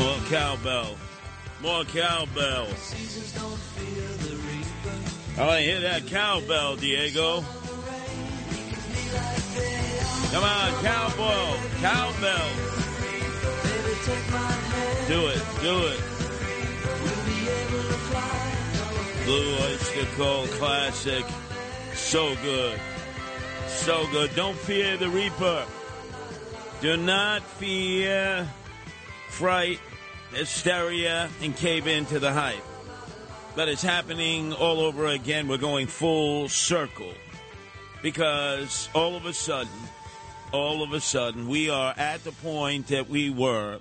More cowbell. More cowbell. I want to hear that cowbell, Diego. Come on, cowbell. Cowbell. Do it. Do it. Blue Oyster Cult Classic. So good. So good. Don't fear the Reaper. Do not fear fright, hysteria, and cave into the hype. But it's happening all over again. We're going full circle. Because all of a sudden, all of a sudden, we are at the point that we were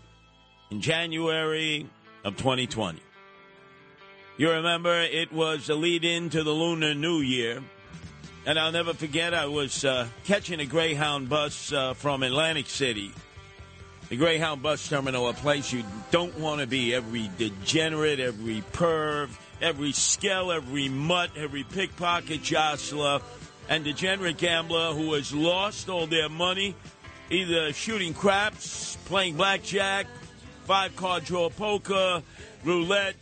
in January of 2020. You remember it was a lead in to the Lunar New Year. And I'll never forget, I was uh, catching a Greyhound bus uh, from Atlantic City the Greyhound bus terminal, a place you don't want to be. Every degenerate, every perv, every skell, every mutt, every pickpocket jostler, and degenerate gambler who has lost all their money, either shooting craps, playing blackjack, five card draw poker, roulette,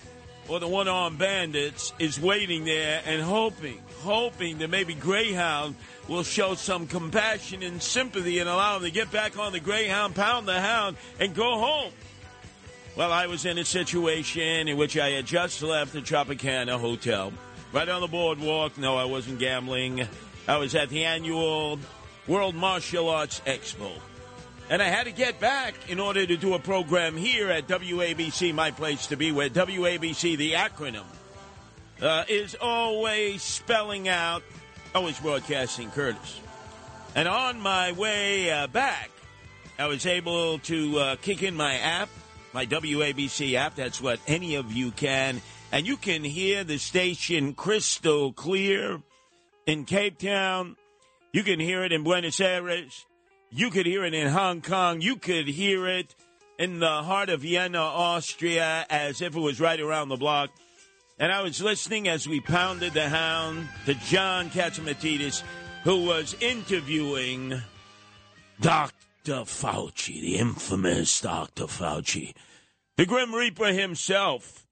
or the one armed bandits, is waiting there and hoping, hoping that maybe Greyhound will show some compassion and sympathy and allow them to get back on the Greyhound, pound the hound, and go home. Well, I was in a situation in which I had just left the Tropicana Hotel, right on the boardwalk. No, I wasn't gambling. I was at the annual World Martial Arts Expo. And I had to get back in order to do a program here at WABC, my place to be, where WABC, the acronym, uh, is always spelling out, always broadcasting Curtis. And on my way uh, back, I was able to uh, kick in my app, my WABC app. That's what any of you can. And you can hear the station crystal clear in Cape Town. You can hear it in Buenos Aires. You could hear it in Hong Kong. You could hear it in the heart of Vienna, Austria, as if it was right around the block. And I was listening as we pounded the hound to John Catsimatidis, who was interviewing Dr. Fauci, the infamous Dr. Fauci, the Grim Reaper himself.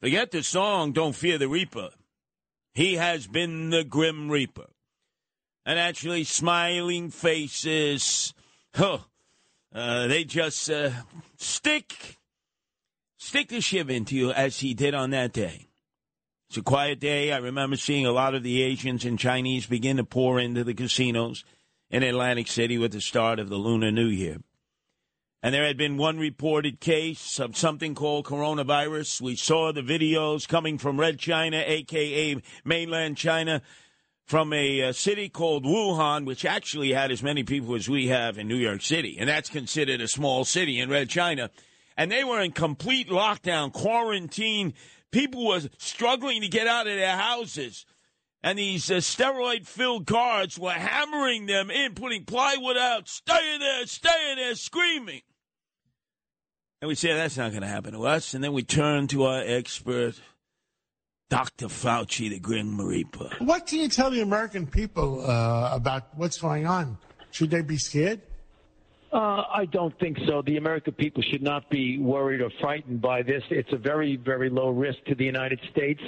Forget the song, Don't Fear the Reaper. He has been the Grim Reaper. And actually, smiling faces, huh, uh, they just uh, stick, stick the shiv into you as he did on that day. It's a quiet day. I remember seeing a lot of the Asians and Chinese begin to pour into the casinos in Atlantic City with the start of the Lunar New Year. And there had been one reported case of something called coronavirus. We saw the videos coming from Red China, aka mainland China, from a, uh city called Wuhan, which actually had as many people as we have in New York City. And that's considered a small city in Red China. And they were in complete lockdown, quarantine. People were struggling to get out of their houses. And these uh, steroid filled guards were hammering them in, putting plywood out, stay in there, stay in there, screaming. And we say that's not going to happen to us. And then we turn to our expert, Dr. Fauci, the Grim Reaper. What can you tell the American people uh, about what's going on? Should they be scared? Uh, I don't think so. The American people should not be worried or frightened by this. It's a very, very low risk to the United States.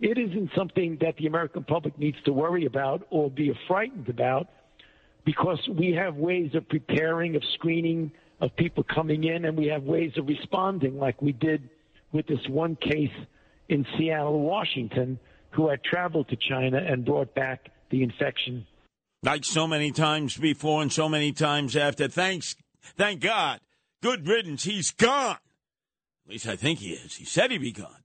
It isn't something that the American public needs to worry about or be frightened about because we have ways of preparing, of screening, of people coming in, and we have ways of responding, like we did with this one case in Seattle, Washington, who had traveled to China and brought back the infection. Like so many times before and so many times after. Thanks, thank God. Good riddance. He's gone. At least I think he is. He said he'd be gone.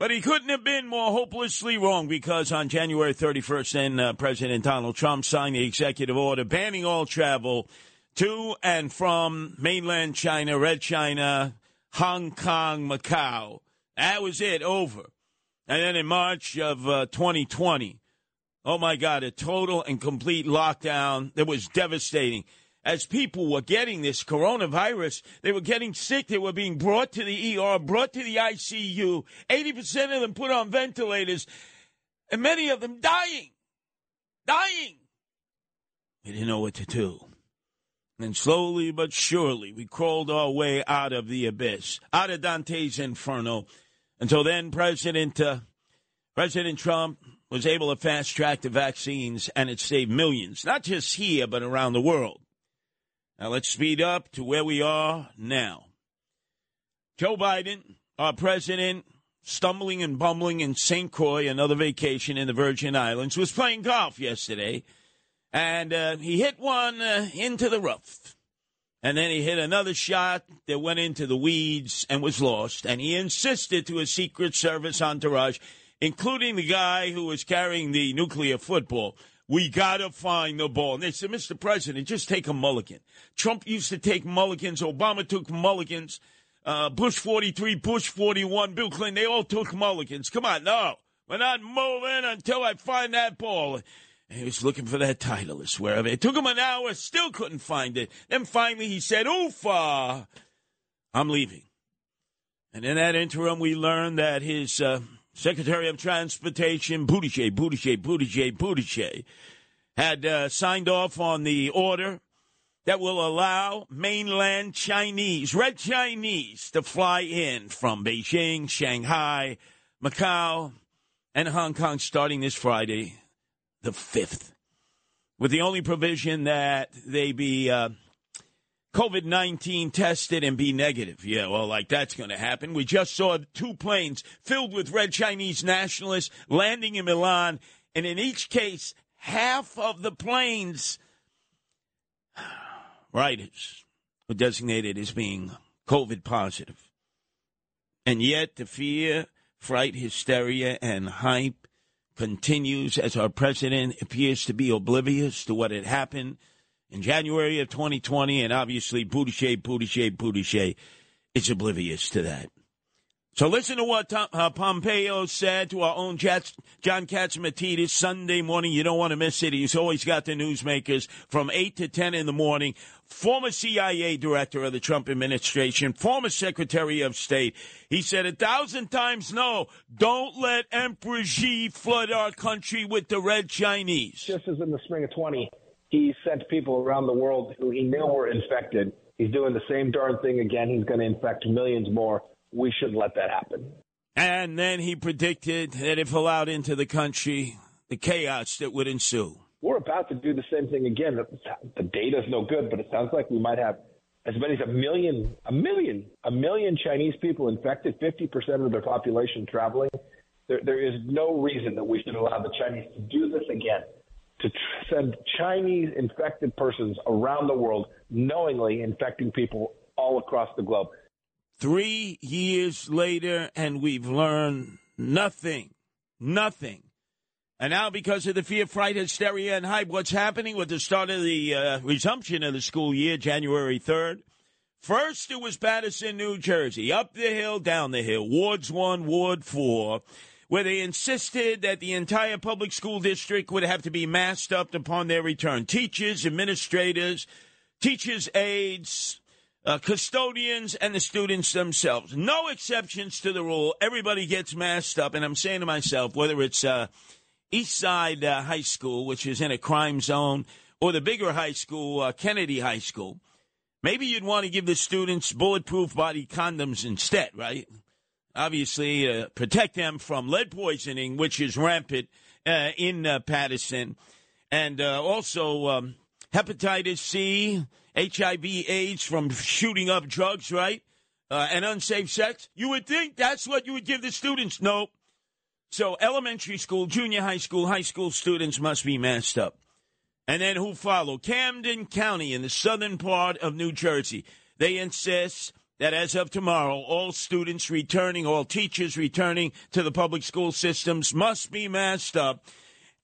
But he couldn't have been more hopelessly wrong because on January 31st, then uh, President Donald Trump signed the executive order banning all travel to and from mainland China, Red China, Hong Kong, Macau. That was it, over. And then in March of uh, 2020, oh my God, a total and complete lockdown that was devastating. As people were getting this coronavirus, they were getting sick. They were being brought to the ER, brought to the ICU. 80% of them put on ventilators, and many of them dying. Dying. We didn't know what to do. And slowly but surely, we crawled our way out of the abyss, out of Dante's Inferno. Until then, President uh, President Trump was able to fast track the vaccines, and it saved millions, not just here but around the world. Now let's speed up to where we are now. Joe Biden, our president, stumbling and bumbling in St. Croix, another vacation in the Virgin Islands, was playing golf yesterday and uh, he hit one uh, into the rough. And then he hit another shot that went into the weeds and was lost. And he insisted to his Secret Service entourage, including the guy who was carrying the nuclear football, we got to find the ball. And they said, Mr. President, just take a mulligan. Trump used to take mulligans. Obama took mulligans. Uh, Bush 43, Bush 41, Bill Clinton, they all took mulligans. Come on, no. We're not moving until I find that ball. He was looking for that title, I swear. It took him an hour, still couldn't find it. Then finally he said, Oofa, I'm leaving. And in that interim, we learned that his uh, Secretary of Transportation, Buttigieg, Buttigieg, Buttigieg, Buttigieg, had uh, signed off on the order that will allow mainland Chinese, red Chinese, to fly in from Beijing, Shanghai, Macau, and Hong Kong starting this Friday the 5th, with the only provision that they be uh, COVID 19 tested and be negative. Yeah, well, like that's going to happen. We just saw two planes filled with red Chinese nationalists landing in Milan, and in each case, half of the planes, riders, were designated as being COVID positive. And yet, the fear, fright, hysteria, and hype continues as our president appears to be oblivious to what had happened in January of 2020, and obviously Buttigieg, Buttigieg, Buttigieg is oblivious to that. So listen to what Tom, uh, Pompeo said to our own Jets, John Catsimatidis Sunday morning. You don't want to miss it. He's always got the newsmakers from 8 to 10 in the morning. Former CIA director of the Trump administration, former Secretary of State. He said a thousand times no, don't let Emperor Xi flood our country with the red Chinese. Just as in the spring of 20, he sent people around the world who he knew were infected. He's doing the same darn thing again. He's going to infect millions more we shouldn't let that happen. And then he predicted that if allowed into the country, the chaos that would ensue. We're about to do the same thing again. The data's no good, but it sounds like we might have as many as a million, a million, a million Chinese people infected, 50% of their population traveling. There, there is no reason that we should allow the Chinese to do this again, to tr- send Chinese infected persons around the world knowingly infecting people all across the globe. Three years later, and we've learned nothing. Nothing. And now, because of the fear, fright, hysteria, and hype, what's happening with the start of the uh, resumption of the school year, January 3rd? First, it was Paterson, New Jersey, up the hill, down the hill, Wards 1, Ward 4, where they insisted that the entire public school district would have to be masked up upon their return. Teachers, administrators, teachers' aides, uh, custodians and the students themselves. No exceptions to the rule. Everybody gets masked up. And I'm saying to myself, whether it's uh, East Side uh, High School, which is in a crime zone, or the bigger high school, uh, Kennedy High School, Maybe you'd want to give the students bulletproof body condoms instead, right? Obviously, uh, protect them from lead poisoning, which is rampant uh, in uh, Paterson, and also um, hepatitis C, HIV, AIDS from shooting up drugs, right? Uh, and unsafe sex. You would think that's what you would give the students. Nope. So, elementary school, junior high school, high school students must be masked up. And then who follow? Camden County in the southern part of New Jersey. They insist that as of tomorrow, all students returning, all teachers returning to the public school systems must be masked up.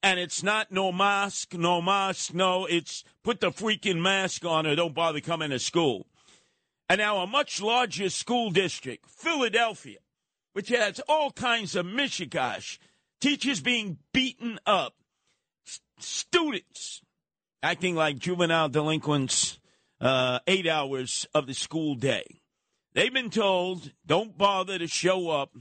And it's not no mask, no mask, no, it's put the freaking mask on or don't bother coming to school. And now a much larger school district, Philadelphia, which has all kinds of mishigash, teachers being beaten up, students acting like juvenile delinquents uh, eight hours of the school day. They've been told don't bother to show up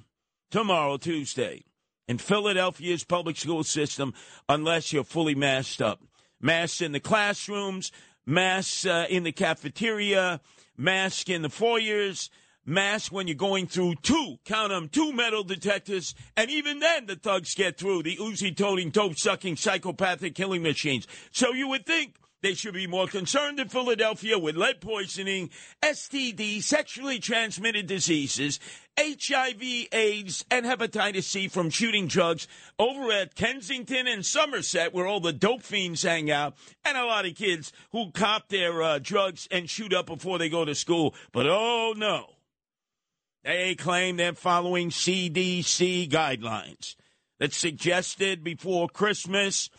tomorrow, Tuesday, in Philadelphia's public school system unless you're fully masked up. Masks in the classrooms, masks uh, in the cafeteria, masks in the foyers, mask when you're going through two, count them, two metal detectors, and even then the thugs get through the Uzi toting, dope sucking, psychopathic killing machines. So you would think they should be more concerned in Philadelphia with lead poisoning, STD, sexually transmitted diseases, HIV, AIDS, and hepatitis C from shooting drugs over at Kensington and Somerset, where all the dope fiends hang out, and a lot of kids who cop their uh, drugs and shoot up before they go to school. But oh no. They claim they're following CDC guidelines that suggested before Christmas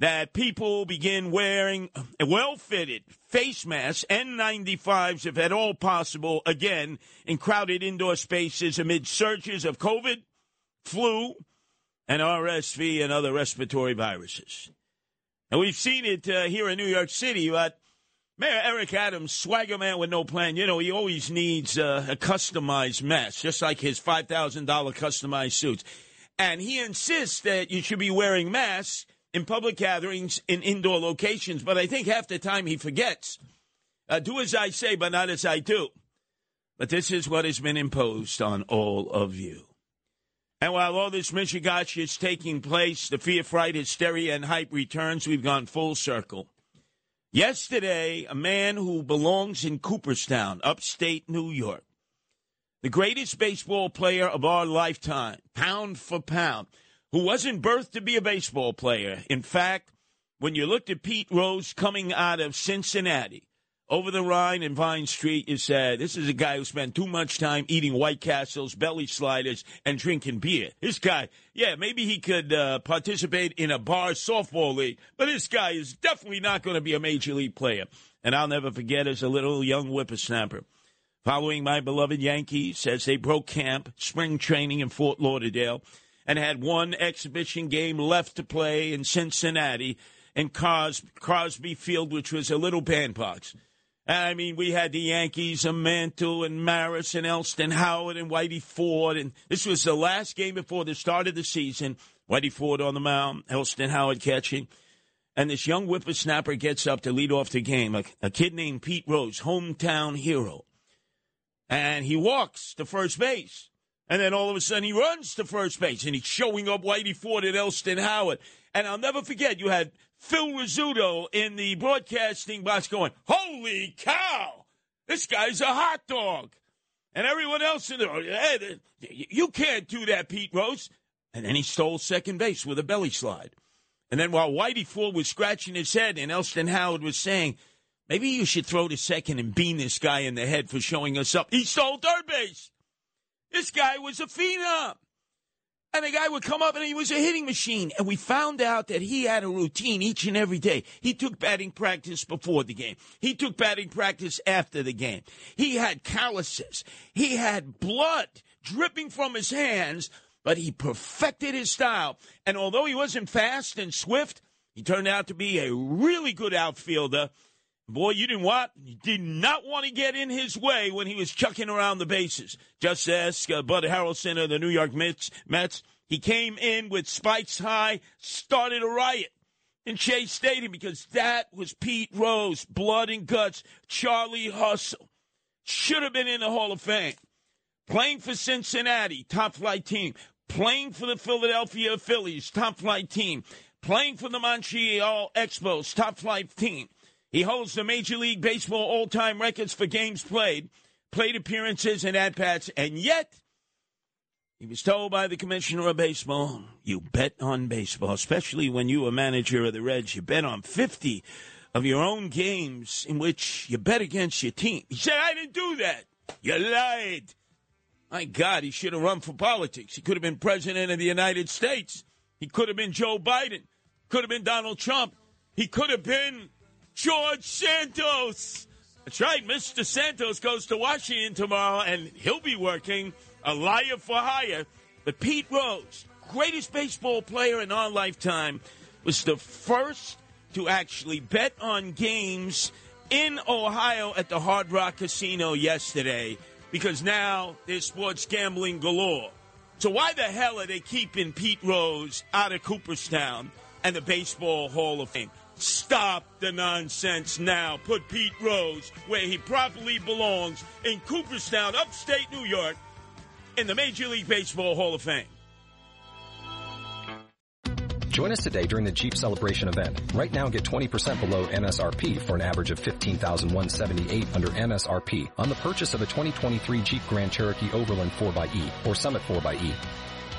that people begin wearing well fitted face masks, N95s, if at all possible, again, in crowded indoor spaces amid surges of COVID, flu, and RSV and other respiratory viruses. And we've seen it uh, here in New York City, but Mayor Eric Adams, swagger man with no plan, you know, he always needs uh, a customized mask, just like his $5,000 customized suits. And he insists that you should be wearing masks in public gatherings in indoor locations, but I think half the time he forgets. Uh, do as I say, but not as I do. But this is what has been imposed on all of you. And while all this mishigash is taking place, the fear, fright, hysteria, and hype returns, we've gone full circle. Yesterday, a man who belongs in Cooperstown, upstate New York, the greatest baseball player of our lifetime, pound for pound, who wasn't birthed to be a baseball player. In fact, when you looked at Pete Rose coming out of Cincinnati, over the Rhine and Vine Street, you said, this is a guy who spent too much time eating White Castles, belly sliders, and drinking beer. This guy, yeah, maybe he could uh, participate in a bar softball league, but this guy is definitely not going to be a major league player. And I'll never forget as a little young whippersnapper, following my beloved Yankees as they broke camp, spring training in Fort Lauderdale, and had one exhibition game left to play in Cincinnati in Cros- Crosley Field, which was a little bandbox. I mean, we had the Yankees, and Mantle, and Maris, and Elston Howard, and Whitey Ford. And this was the last game before the start of the season. Whitey Ford on the mound, Elston Howard catching. And this young whippersnapper gets up to lead off the game, a, a kid named Pete Rose, hometown hero. And he walks to first base. And then all of a sudden he runs to first base and he's showing up Whitey Ford and Elston Howard. And I'll never forget, you had Phil Rizzuto in the broadcasting box going, Holy cow! This guy's a hot dog. And everyone else in there, oh, hey, you can't do that, Pete Rose. And then he stole second base with a belly slide. And then while Whitey Ford was scratching his head and Elston Howard was saying, maybe you should throw to second and bean this guy in the head for showing us up, he stole third base. This guy was a phenom. And the guy would come up and he was a hitting machine. And we found out that he had a routine each and every day. He took batting practice before the game. He took batting practice after the game. He had calluses. He had blood dripping from his hands, but he perfected his style. And although he wasn't fast and swift, he turned out to be a really good outfielder. Boy, you didn't want, you did not want to get in his way when he was chucking around the bases. Just ask uh, Bud Harrelson of the New York Mets. Mets. He came in with spikes high, started a riot. in Shea Stadium because that was Pete Rose, blood and guts, Charlie Hustle. Should have been in the Hall of Fame. Playing for Cincinnati, top flight team. Playing for the Philadelphia Phillies, top flight team. Playing for the Montreal Expos, top flight team. He holds the Major League Baseball all time records for games played, plate appearances, and at bats, and yet he was told by the commissioner of baseball, you bet on baseball, especially when you were manager of the Reds. You bet on 50 of your own games in which you bet against your team. He said, I didn't do that. You lied. My God, he should have run for politics. He could have been president of the United States. He could have been Joe Biden. Could have been Donald Trump. He could have been George Santos. That's right. Mr. Santos goes to Washington tomorrow, and he'll be working a liar for hire. But Pete Rose, greatest baseball player in our lifetime, was the first to actually bet on games in Ohio at the Hard Rock Casino yesterday because now there's sports gambling galore. So why the hell are they keeping Pete Rose out of Cooperstown and the Baseball Hall of Fame? Stop the nonsense now. Put Pete Rose where he properly belongs in Cooperstown, upstate New York, in the Major League Baseball Hall of Fame. Join us today during the Jeep Celebration event. Right now, get 20% below MSRP for an average of 15178 under MSRP on the purchase of a 2023 Jeep Grand Cherokee Overland 4xE or Summit 4xE.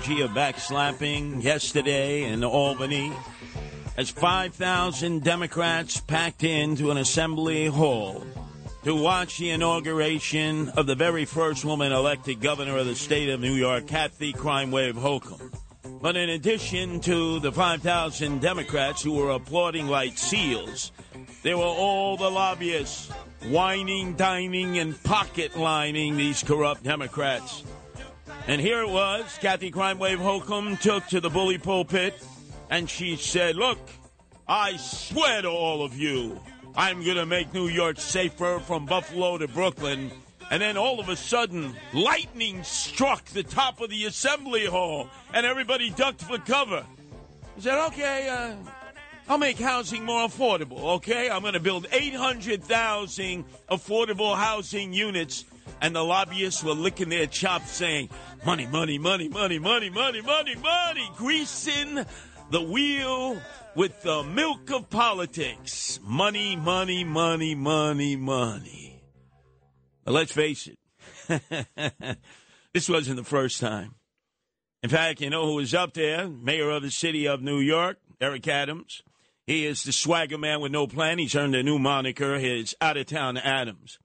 Of backslapping yesterday in Albany? As 5,000 Democrats packed into an assembly hall to watch the inauguration of the very first woman elected governor of the state of New York, Kathy Crime Wave Hochul. But in addition to the 5,000 Democrats who were applauding like seals, there were all the lobbyists whining, dining, and pocket lining these corrupt Democrats. And here it was, Kathy Crime Wave Hochul took to the bully pulpit and she said, Look, I swear to all of you, I'm going to make New York safer from Buffalo to Brooklyn. And then all of a sudden, lightning struck the top of the assembly hall and everybody ducked for cover. He said, Okay, uh, I'll make housing more affordable, okay? I'm going to build 800,000 affordable housing units. And the lobbyists were licking their chops saying, money, money, money, money, money, money, money, money, greasing the wheel with the milk of politics. Money, money, money, money, money. But let's face it, this wasn't the first time. In fact, you know who was up there? Mayor of the city of New York, Eric Adams. He is the swagger man with no plan. He's earned a new moniker, his out of town Adams.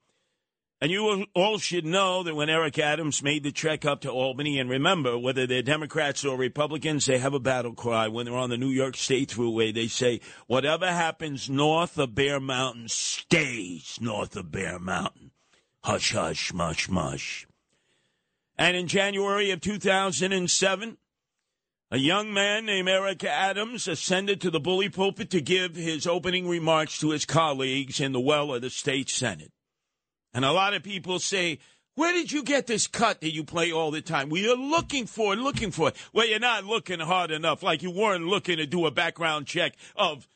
And you all should know that when Eric Adams made the trek up to Albany, and remember, whether they're Democrats or Republicans, they have a battle cry. When they're on the New York State Thruway, they say, whatever happens north of Bear Mountain stays north of Bear Mountain. Hush, hush, mush, mush. And in January of 2007, a young man named Eric Adams ascended to the bully pulpit to give his opening remarks to his colleagues in the well of the state senate. And a lot of people say, where did you get this cut that you play all the time? We are looking for it, looking for it. Well, you're not looking hard enough, like you weren't looking to do a background check of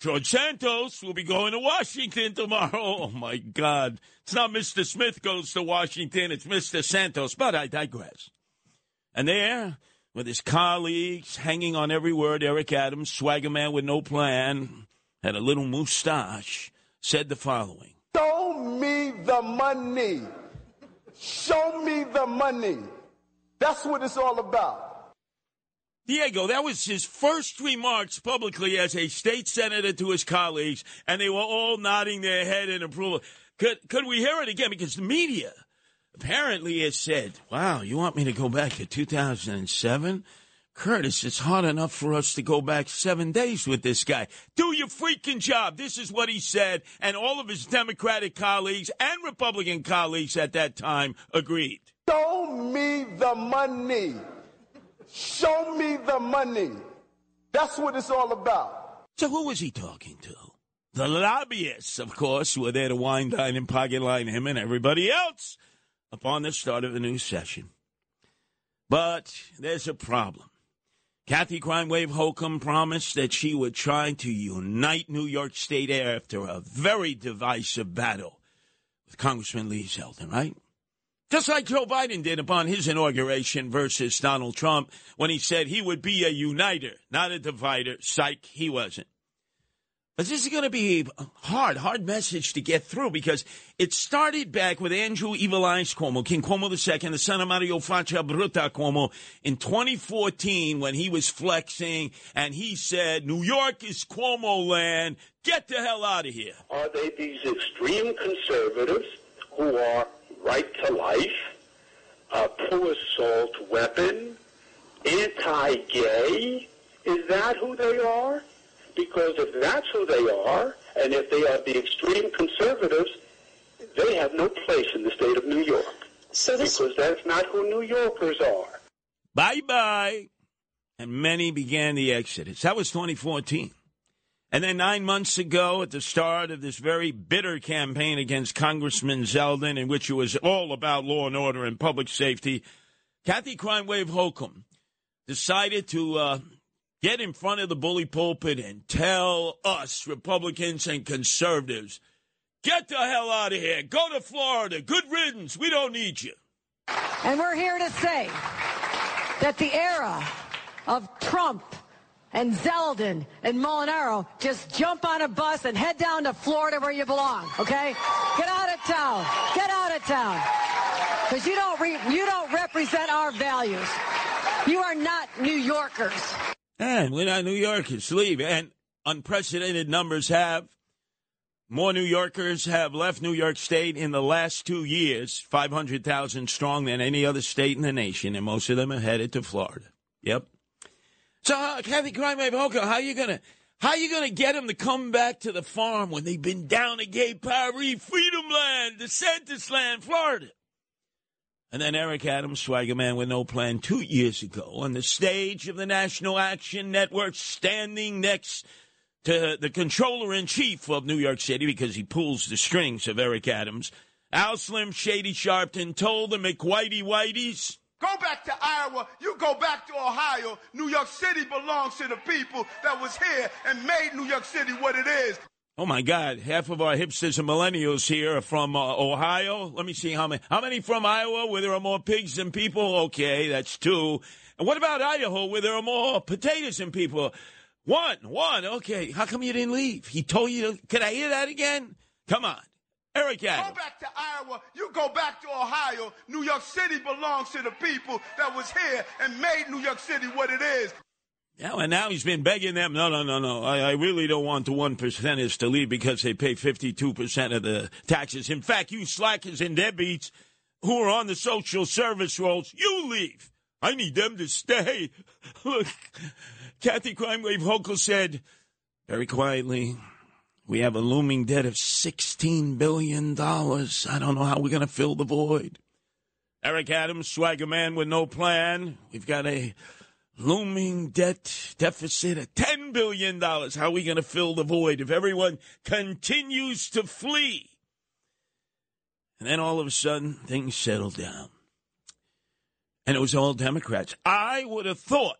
George Santos will be going to Washington tomorrow. Oh, my God. It's not Mr. Smith goes to Washington, it's Mr. Santos. But I digress. And there, with his colleagues hanging on every word, Eric Adams, swagger man with no plan, had a little mustache, said the following Show me the money. Show me the money. That's what it's all about. Diego, that was his first remarks publicly as a state senator to his colleagues, and they were all nodding their head in approval. Could, could we hear it again? Because the media apparently has said, wow, you want me to go back to 2007? Curtis, it's hard enough for us to go back seven days with this guy. Do your freaking job. This is what he said, and all of his Democratic colleagues and Republican colleagues at that time agreed. Show me the money. Show me the money. That's what it's all about. So who was he talking to? The lobbyists, of course, who were there to wine, dine, and pocket line him and everybody else upon the start of the new session. But there's a problem. Kathy Crime Wave Hochul promised that she would try to unite New York State after a very divisive battle with Congressman Lee Zeldin, right? Just like Joe Biden did upon his inauguration versus Donald Trump when he said he would be a uniter, not a divider. Psych, he wasn't. But this is going to be a hard, hard message to get through because it started back with Andrew Evil Eyes Cuomo, King Cuomo II, the son of Mario Faccia Bruta Cuomo, in 2014 when he was flexing and he said, New York is Cuomo land. Get the hell out of here. Are they these extreme conservatives who are right to life, a pro-assault weapon, anti-gay? Is that who they are? Because if that's who they are, and if they are the extreme conservatives, they have no place in the state of New York. So this... Because that's not who New Yorkers are. Bye bye. And many began the exodus. That was 2014. And then nine months ago, at the start of this very bitter campaign against Congressman Zeldin, in which it was all about law and order and public safety, Kathy Crime Wave Hochul decided to uh, get in front of the bully pulpit and tell us, Republicans and conservatives, get the hell out of here. Go to Florida. Good riddance. We don't need you. And we're here to say that the era of Trump and Zeldin and Molinaro just jump on a bus and head down to Florida where you belong, okay? Get out of town. Get out of town. Because you don't re- you don't represent our values. You are not New Yorkers. And we're not New Yorkers. Leave. And unprecedented numbers have. More New Yorkers have left New York State in the last two years, 500,000 strong than any other state in the nation, and most of them are headed to Florida. Yep. So, uh, Kathy Crime Hochul, how you gonna how you gonna get them to come back to the farm when they've been down to Gay Paris, Freedom Land, DeSantis Land, Florida? And then Eric Adams, swagger man with no plan, two years ago on the stage of the National Action Network, standing next to the controller in chief of New York City because he pulls the strings of Eric Adams. Al Slim Shady Sharpton told the McWhitey Whiteys. Go back to Iowa. You go back to Ohio. New York City belongs to the people that was here and made New York City what it is. Oh my God! Half of our hipsters and millennials here are from uh, Ohio. Let me see how many. How many from Iowa, where there are more pigs than people? Okay, that's two. And what about Idaho, where there are more potatoes than people? One, one. Okay, how come you didn't leave? He told you. To, can I hear that again? Come on. Eric Adams. Go back to Iowa. You go back to Ohio. New York City belongs to the people that was here and made New York City what it is. Yeah, and now he's been begging them. No, no, no, no. I, I really don't want the one percenters to leave because they pay fifty-two percent of the taxes. In fact, you slackers and deadbeats who are on the social service rolls, you leave. I need them to stay. Look, Kathy Crime Wave Hochul said very quietly, "We have a looming debt of sixteen billion dollars. I don't know how we're going to fill the void." Eric Adams, swagger man with no plan. We've got a looming debt deficit of $10 billion. How are we going to fill the void if everyone continues to flee? And then all of a sudden, things settled down. And it was all Democrats. I would have thought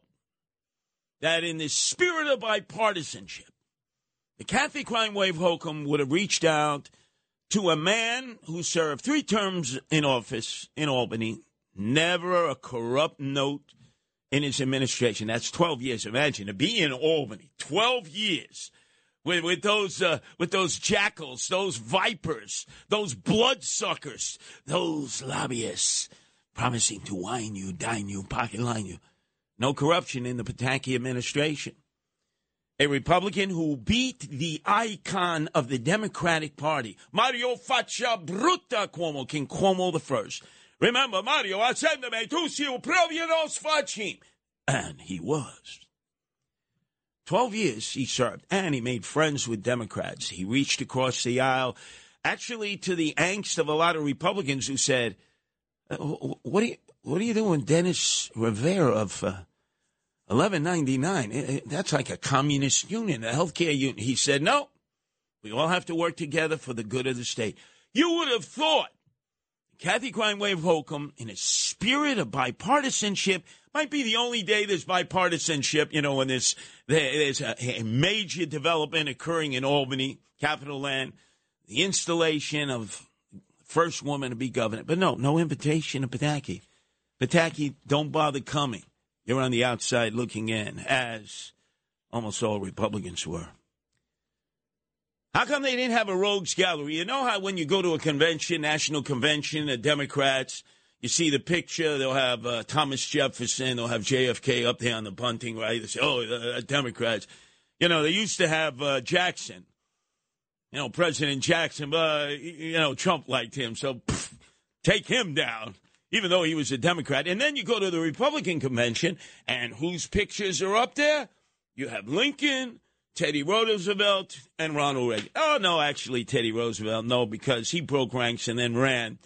that in the spirit of bipartisanship, the Kathy Crime Wave Hochul would have reached out to a man who served three terms in office in Albany, never a corrupt note in his administration. That's 12 years. Imagine to be in Albany, 12 years. With, with those uh, with those jackals, those vipers, those bloodsuckers, those lobbyists promising to wine you, dine you, pocket line you. No corruption in the Pataki administration. A Republican who beat the icon of the Democratic Party, Mario Faccia Bruta Cuomo, King Cuomo the First. Remember, Mario, accendeme tu si nos facim. And he was. 12 years he served, and he made friends with Democrats. He reached across the aisle, actually to the angst of a lot of Republicans who said, uh, what are you, what are you doing, Dennis Rivera of uh, 1199? That's like a communist union, a healthcare union. He said, no, we all have to work together for the good of the state. You would have thought Kathy Wave Hochul, in a spirit of bipartisanship, might be the only day there's bipartisanship, you know, when there's, there's a, a major development occurring in Albany, capital land, the installation of first woman to be governor. But no, no invitation to Pataki. Pataki, don't bother coming. You're on the outside looking in, as almost all Republicans were. How come they didn't have a rogues gallery? You know how when you go to a convention, national convention, the Democrats, you see the picture, they'll have uh, Thomas Jefferson, they'll have JFK up there on the bunting, right? They say, oh, uh, Democrats. You know, they used to have uh, Jackson, you know, President Jackson, but, you know, Trump liked him, so pff, take him down, even though he was a Democrat. And then you go to the Republican convention, and whose pictures are up there? You have Lincoln, Teddy Roosevelt, and Ronald Reagan. Oh, no, actually, Teddy Roosevelt, no, because he broke ranks and then ran,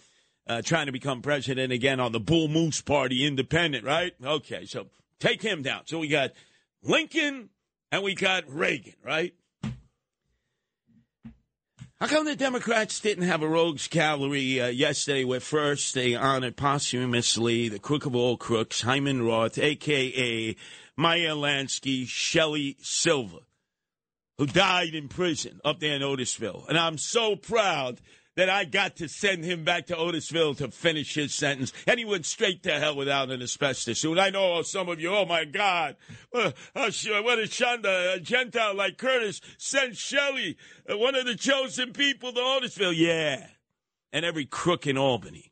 uh, trying to become president again on the Bull Moose Party, independent, right? Okay, so take him down. So we got Lincoln and we got Reagan, right? How come the Democrats didn't have a rogues gallery uh, yesterday where first they honored posthumously the crook of all crooks, Hyman Roth, a.k.a. Meyer Lansky, Shelley Silver? Who died in prison up there in Otisville. And I'm so proud that I got to send him back to Otisville to finish his sentence. And he went straight to hell without an asbestos suit. I know some of you, oh my God, uh, uh, what a shanda, a Gentile like Curtis sent Shelley, uh, one of the chosen people to Otisville. Yeah. And every crook in Albany.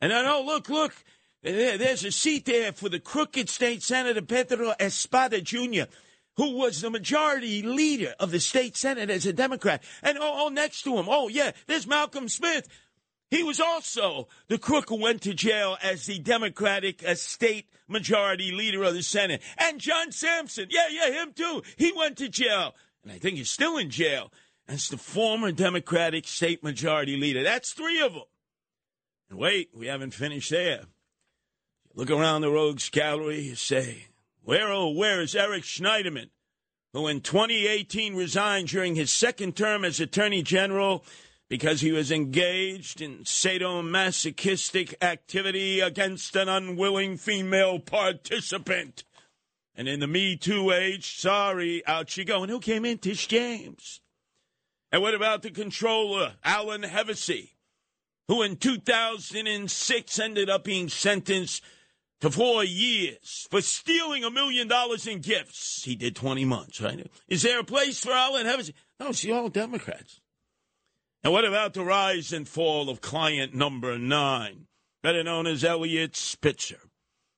And I know, look, look, there's a seat there for the crooked state senator Pedro Espada Jr who was the majority leader of the state senate as a Democrat. And oh, oh, next to him, oh yeah, there's Malcolm Smith. He was also the crook who went to jail as the Democratic uh, state majority leader of the Senate. And John Sampson, yeah, yeah, him too. He went to jail. And I think he's still in jail as the former Democratic state majority leader. That's three of them. And wait, we haven't finished there. Look around the rogues gallery, you say, where, oh, where is Eric Schneiderman, who in 2018 resigned during his second term as Attorney General because he was engaged in sadomasochistic activity against an unwilling female participant? And in the Me Too age, sorry, out you go. And who came in? Tish James. And what about the controller, Alan Hevesi, who in 2006 ended up being sentenced to four years for stealing a million dollars in gifts. He did 20 months, right? Is there a place for Alan Evans? No, see all Democrats. And what about the rise and fall of client number nine, better known as Eliot Spitzer?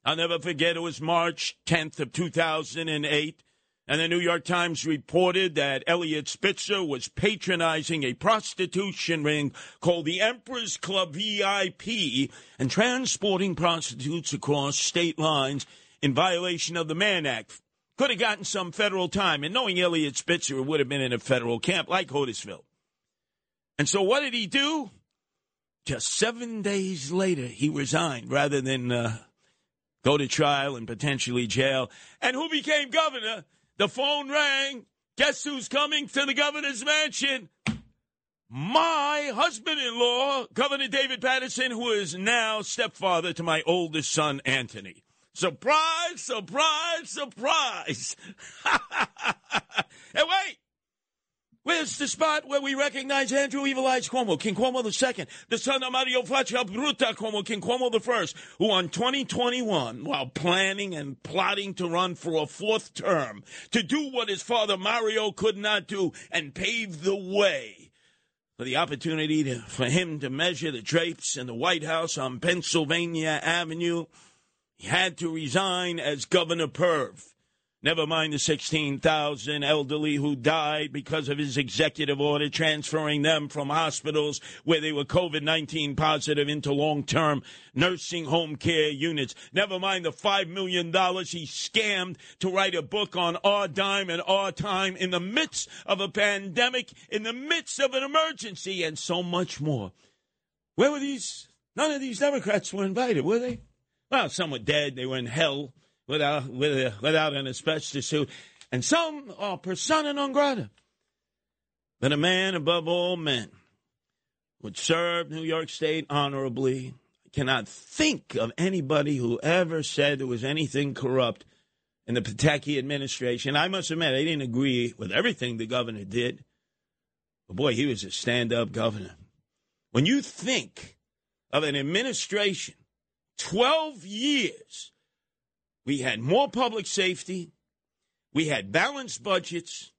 I'll never forget it was March 10th of 2008 and the New York Times reported that Eliot Spitzer was patronizing a prostitution ring called the Emperor's Club VIP and transporting prostitutes across state lines in violation of the Mann Act. Could have gotten some federal time, and knowing Eliot Spitzer would have been in a federal camp like Otisville. And so, what did he do? Just seven days later, he resigned rather than uh, go to trial and potentially jail. And who became governor? The phone rang. Guess who's coming to the governor's mansion? My husband in law, Governor David Paterson, who is now stepfather to my oldest son, Anthony. Surprise, surprise, surprise. and wait, Where's the spot where we recognize Andrew Evil Eyes Cuomo, King Cuomo II, the son of Mario Faccia Bruta Cuomo, King Cuomo I, who on 2021, while planning and plotting to run for a fourth term, to do what his father Mario could not do and pave the way for the opportunity to, for him to measure the drapes in the White House on Pennsylvania Avenue, he had to resign as Governor Perv. Never mind the 16,000 elderly who died because of his executive order transferring them from hospitals where they were COVID 19 positive into long term nursing home care units. Never mind the $5 million he scammed to write a book on our dime and our time in the midst of a pandemic, in the midst of an emergency, and so much more. Where were these? None of these Democrats were invited, were they? Well, some were dead. They were in hell without with, without an asbestos suit, and some are persona non grata. But a man above all men would serve New York State honorably. I Cannot think of anybody who ever said there was anything corrupt in the Pataki administration. I must admit, I didn't agree with everything the governor did. But boy, he was a stand up governor. When you think of an administration, 12 years we had more public safety. We had balanced budgets.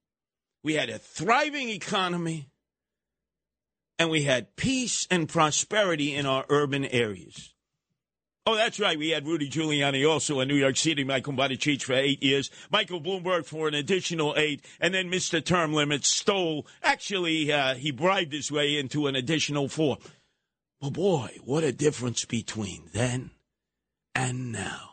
We had a thriving economy. And we had peace and prosperity in our urban areas. Oh, that's right. We had Rudy Giuliani also in New York City, Michael Buttigieg for eight years, Michael Bloomberg for an additional eight, and then Mr. Term Limits stole. Actually, uh, he bribed his way into an additional four. But boy, what a difference between then and now.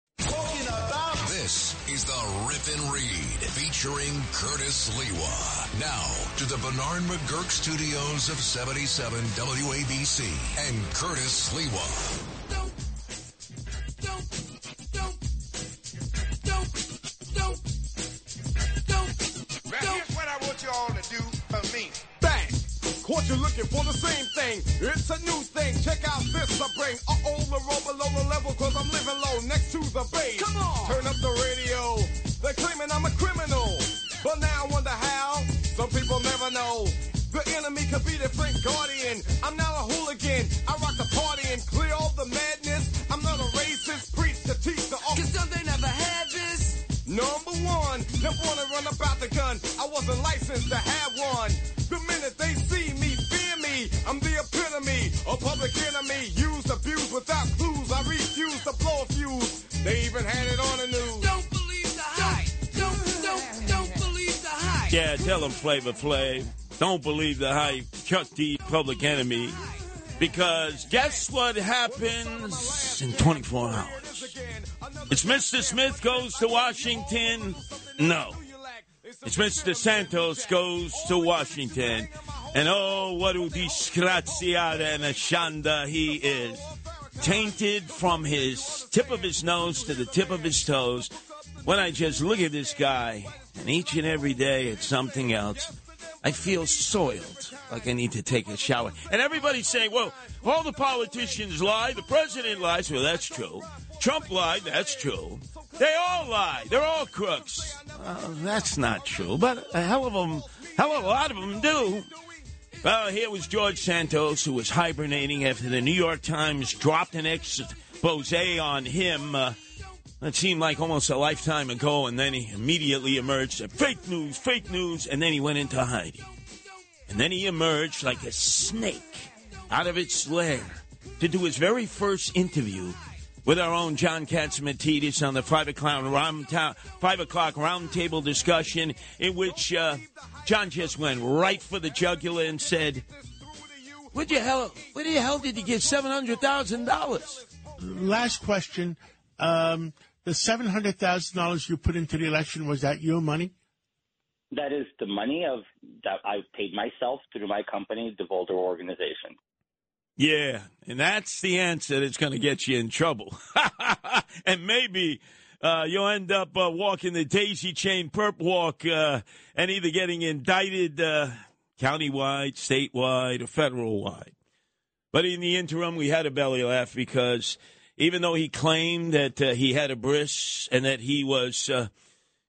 Featuring Curtis Sliwa. Now to the Bernard McGuirk studios of 77 WABC and Curtis Sliwa. Now here's what I want you all to do for me. Bang! Caught you looking for the same thing. It's a new thing. Check out this I bring. Uh-oh, the roll below the level cause I'm living low next to the base. Come on! Turn up the guardian. I'm now a hooligan. I rock the party and clear all the madness. I'm not a racist. Preach to teach the all. Cause don't they never had this? Number one, never wanna run about the gun. I wasn't licensed to have one. The minute they see me, fear me. I'm the epitome, a public enemy. Used, abused without clues. I refuse to blow a fuse. They even had it on the news. Don't believe the hype. Don't, don't, don't believe the hype. Yeah, tell them Flavor Flav. Don't believe the hype. Chuck D, Public Enemy. Because guess what happens in 24 hours? It's Mr. Smith goes to Washington. No. It's Mr. Santos goes to Washington. And oh, what a disgraziata and a shanda he is. Tainted from his tip of his nose to the tip of his toes. When I just look at this guy, and each and every day it's something else, I feel soiled, like I need to take a shower. And everybody's saying, well, all the politicians lie, the president lies. Well, that's true. Trump lied, that's true. They all lie. They're all crooks. Uh, that's not true, but a hell of them, hell of a lot of them do. Well, here was George Santos, who was hibernating after the New York Times dropped an expose on him. Uh, that seemed like almost a lifetime ago, and then he immediately emerged, said, fake news, fake news, and then he went into hiding. And then he emerged like a snake out of its lair to do his very first interview with our own John Catsimatidis on the five o'clock round ta- five o'clock roundtable discussion, in which uh, John just went right for the jugular and said, "What the hell? What the hell did you get seven hundred thousand dollars?" Last question. Um, the seven hundred thousand dollars you put into the election was that your money? That is the money of that I paid myself through my company, the Devolder organization. Yeah, and that's the answer that's going to get you in trouble. and maybe uh, you'll end up uh, walking the daisy chain perp walk uh, and either getting indicted uh, countywide, statewide, or federal wide. But in the interim, we had a belly laugh because even though he claimed that uh, he had a bris and that he was uh,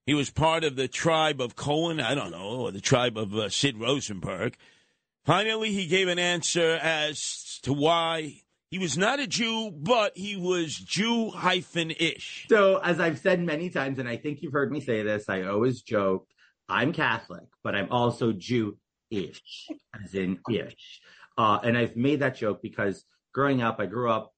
he was part of the tribe of Cohen, I don't know, or the tribe of uh, Sid Rosenberg. Finally, he gave an answer as to why he was not a Jew, but he was Jew hyphen ish. So, as I've said many times, and I think you've heard me say this, I always joke, I'm Catholic, but I'm also Jew ish, as in ish. Uh, and I've made that joke because growing up, I grew up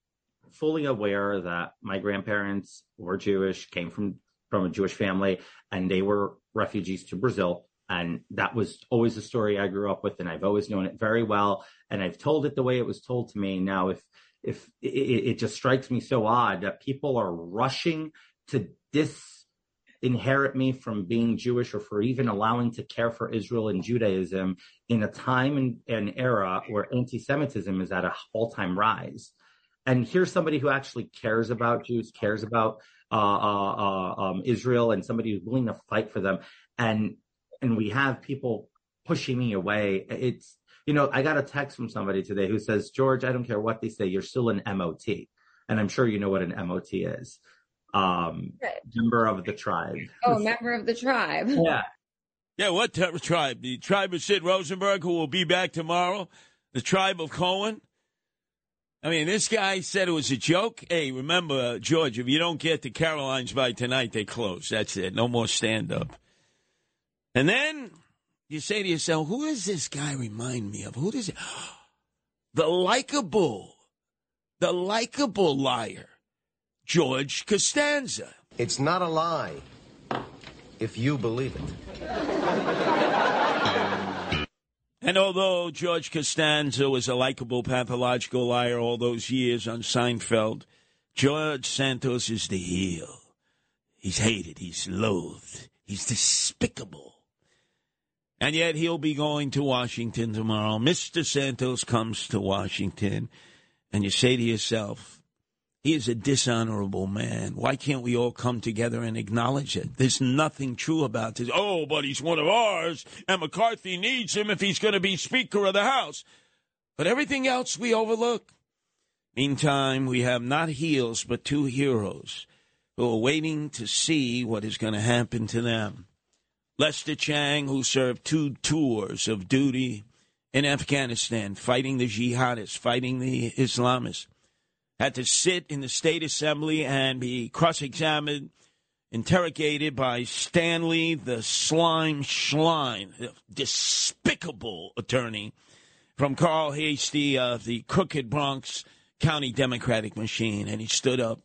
fully aware that my grandparents were Jewish, came from from a Jewish family, and they were refugees to Brazil. And that was always the story I grew up with, and I've always known it very well. And I've told it the way it was told to me. Now, if if it, it just strikes me so odd that people are rushing to disinherit me from being Jewish or for even allowing to care for Israel and Judaism in a time and an era where anti-Semitism is at an all-time rise. And here's somebody who actually cares about Jews, cares about uh, uh, uh, um, Israel, and somebody who's willing to fight for them. And and we have people pushing me away. It's you know, I got a text from somebody today who says, George, I don't care what they say, you're still an MOT. And I'm sure you know what an MOT is. Um, Right. member of the tribe. Oh, member of the tribe. Yeah. Yeah, what t- tribe? The tribe of Sid Rosenberg, who will be back tomorrow? The tribe of Cohen? I mean, this guy said it was a joke. Hey, remember, uh, George, if you don't get to Caroline's by tonight, they close. That's it. No more stand up. And then you say to yourself, who does this guy remind me of? Who does it? The likable, the likable liar, George Costanza. It's not a lie if you believe it. And although George Costanza was a likable pathological liar all those years on Seinfeld, George Santos is the heel. He's hated, he's loathed, he's despicable. And yet he'll be going to Washington tomorrow. Mr. Santos comes to Washington, and you say to yourself, he is a dishonorable man. Why can't we all come together and acknowledge it? There's nothing true about this. Oh, but he's one of ours, and McCarthy needs him if he's going to be Speaker of the House. But everything else we overlook. Meantime, we have not heels, but two heroes who are waiting to see what is going to happen to them. Lester Chang, who served two tours of duty in Afghanistan, fighting the jihadists, fighting the Islamists had to sit in the state assembly and be cross examined, interrogated by Stanley, the slime schlein, the despicable attorney from Carl Heastie of the crooked Bronx County Democratic machine. And he stood up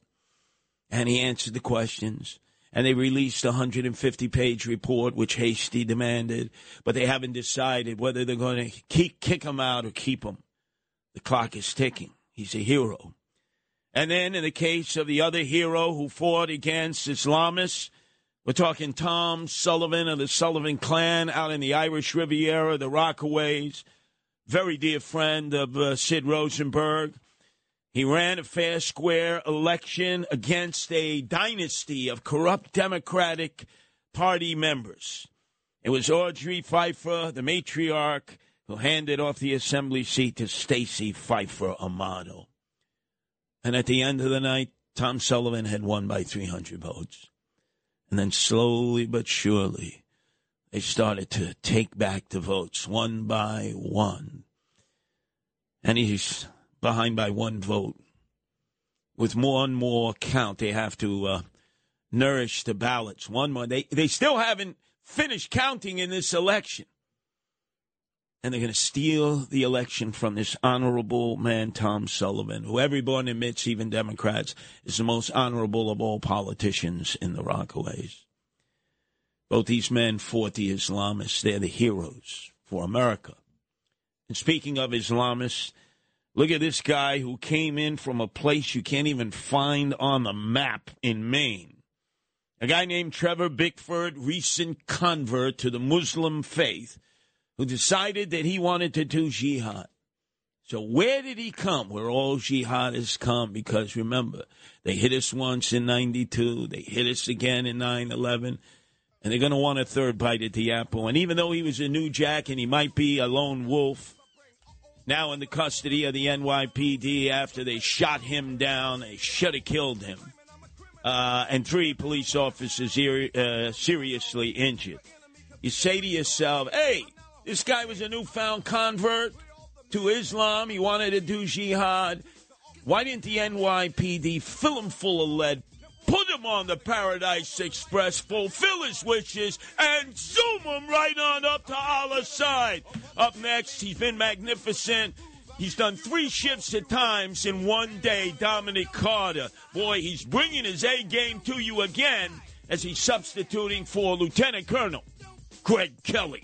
and he answered the questions. And they released a 150 page report, which Heastie demanded, but they haven't decided whether they're going to keep, kick him out or keep him. The clock is ticking. He's a hero. And then in the case of the other hero who fought against Islamists, we're talking Tom Sullivan of the Sullivan clan out in the Irish Riviera, the Rockaways, very dear friend of uh, Sid Rosenberg. He ran a fair, square election against a dynasty of corrupt Democratic Party members. It was Audrey Pheffer, the matriarch, who handed off the assembly seat to Stacey Pheffer Amato. And at the end of the night, Tom Sullivan had won by 300 votes. And then slowly but surely, they started to take back the votes one by one. And he's behind by one vote. With more and more count, they have to uh, nourish the ballots. One more. They, they still haven't finished counting in this election and they're going to steal the election from this honorable man, Tom Sullivan, who everyone admits, even Democrats, is the most honorable of all politicians in the Rockaways. Both these men fought the Islamists. They're the heroes for America. And speaking of Islamists, look at this guy who came in from a place you can't even find on the map in Maine. A guy named Trevor Bickford, recent convert to the Muslim faith, who decided that he wanted to do jihad. So where did he come? Where all jihadists come? Because remember, they hit us once in 92. They hit us again in 9-11. And they're going to want a third bite at the apple. And even though he was a new jack and he might be a lone wolf, now in the custody of the NYPD after they shot him down, they should have killed him. Uh, and three police officers uh, seriously injured. You say to yourself, hey, this guy was a newfound convert to Islam. He wanted to do jihad. Why didn't the NYPD fill him full of lead, put him on the Paradise Express, fulfill his wishes, and zoom him right on up to Allah's side? Up next, he's been magnificent. He's done three shifts at times in one day, Dominic Carter. Boy, he's bringing his A game to you again as he's substituting for Lieutenant Colonel Greg Kelly.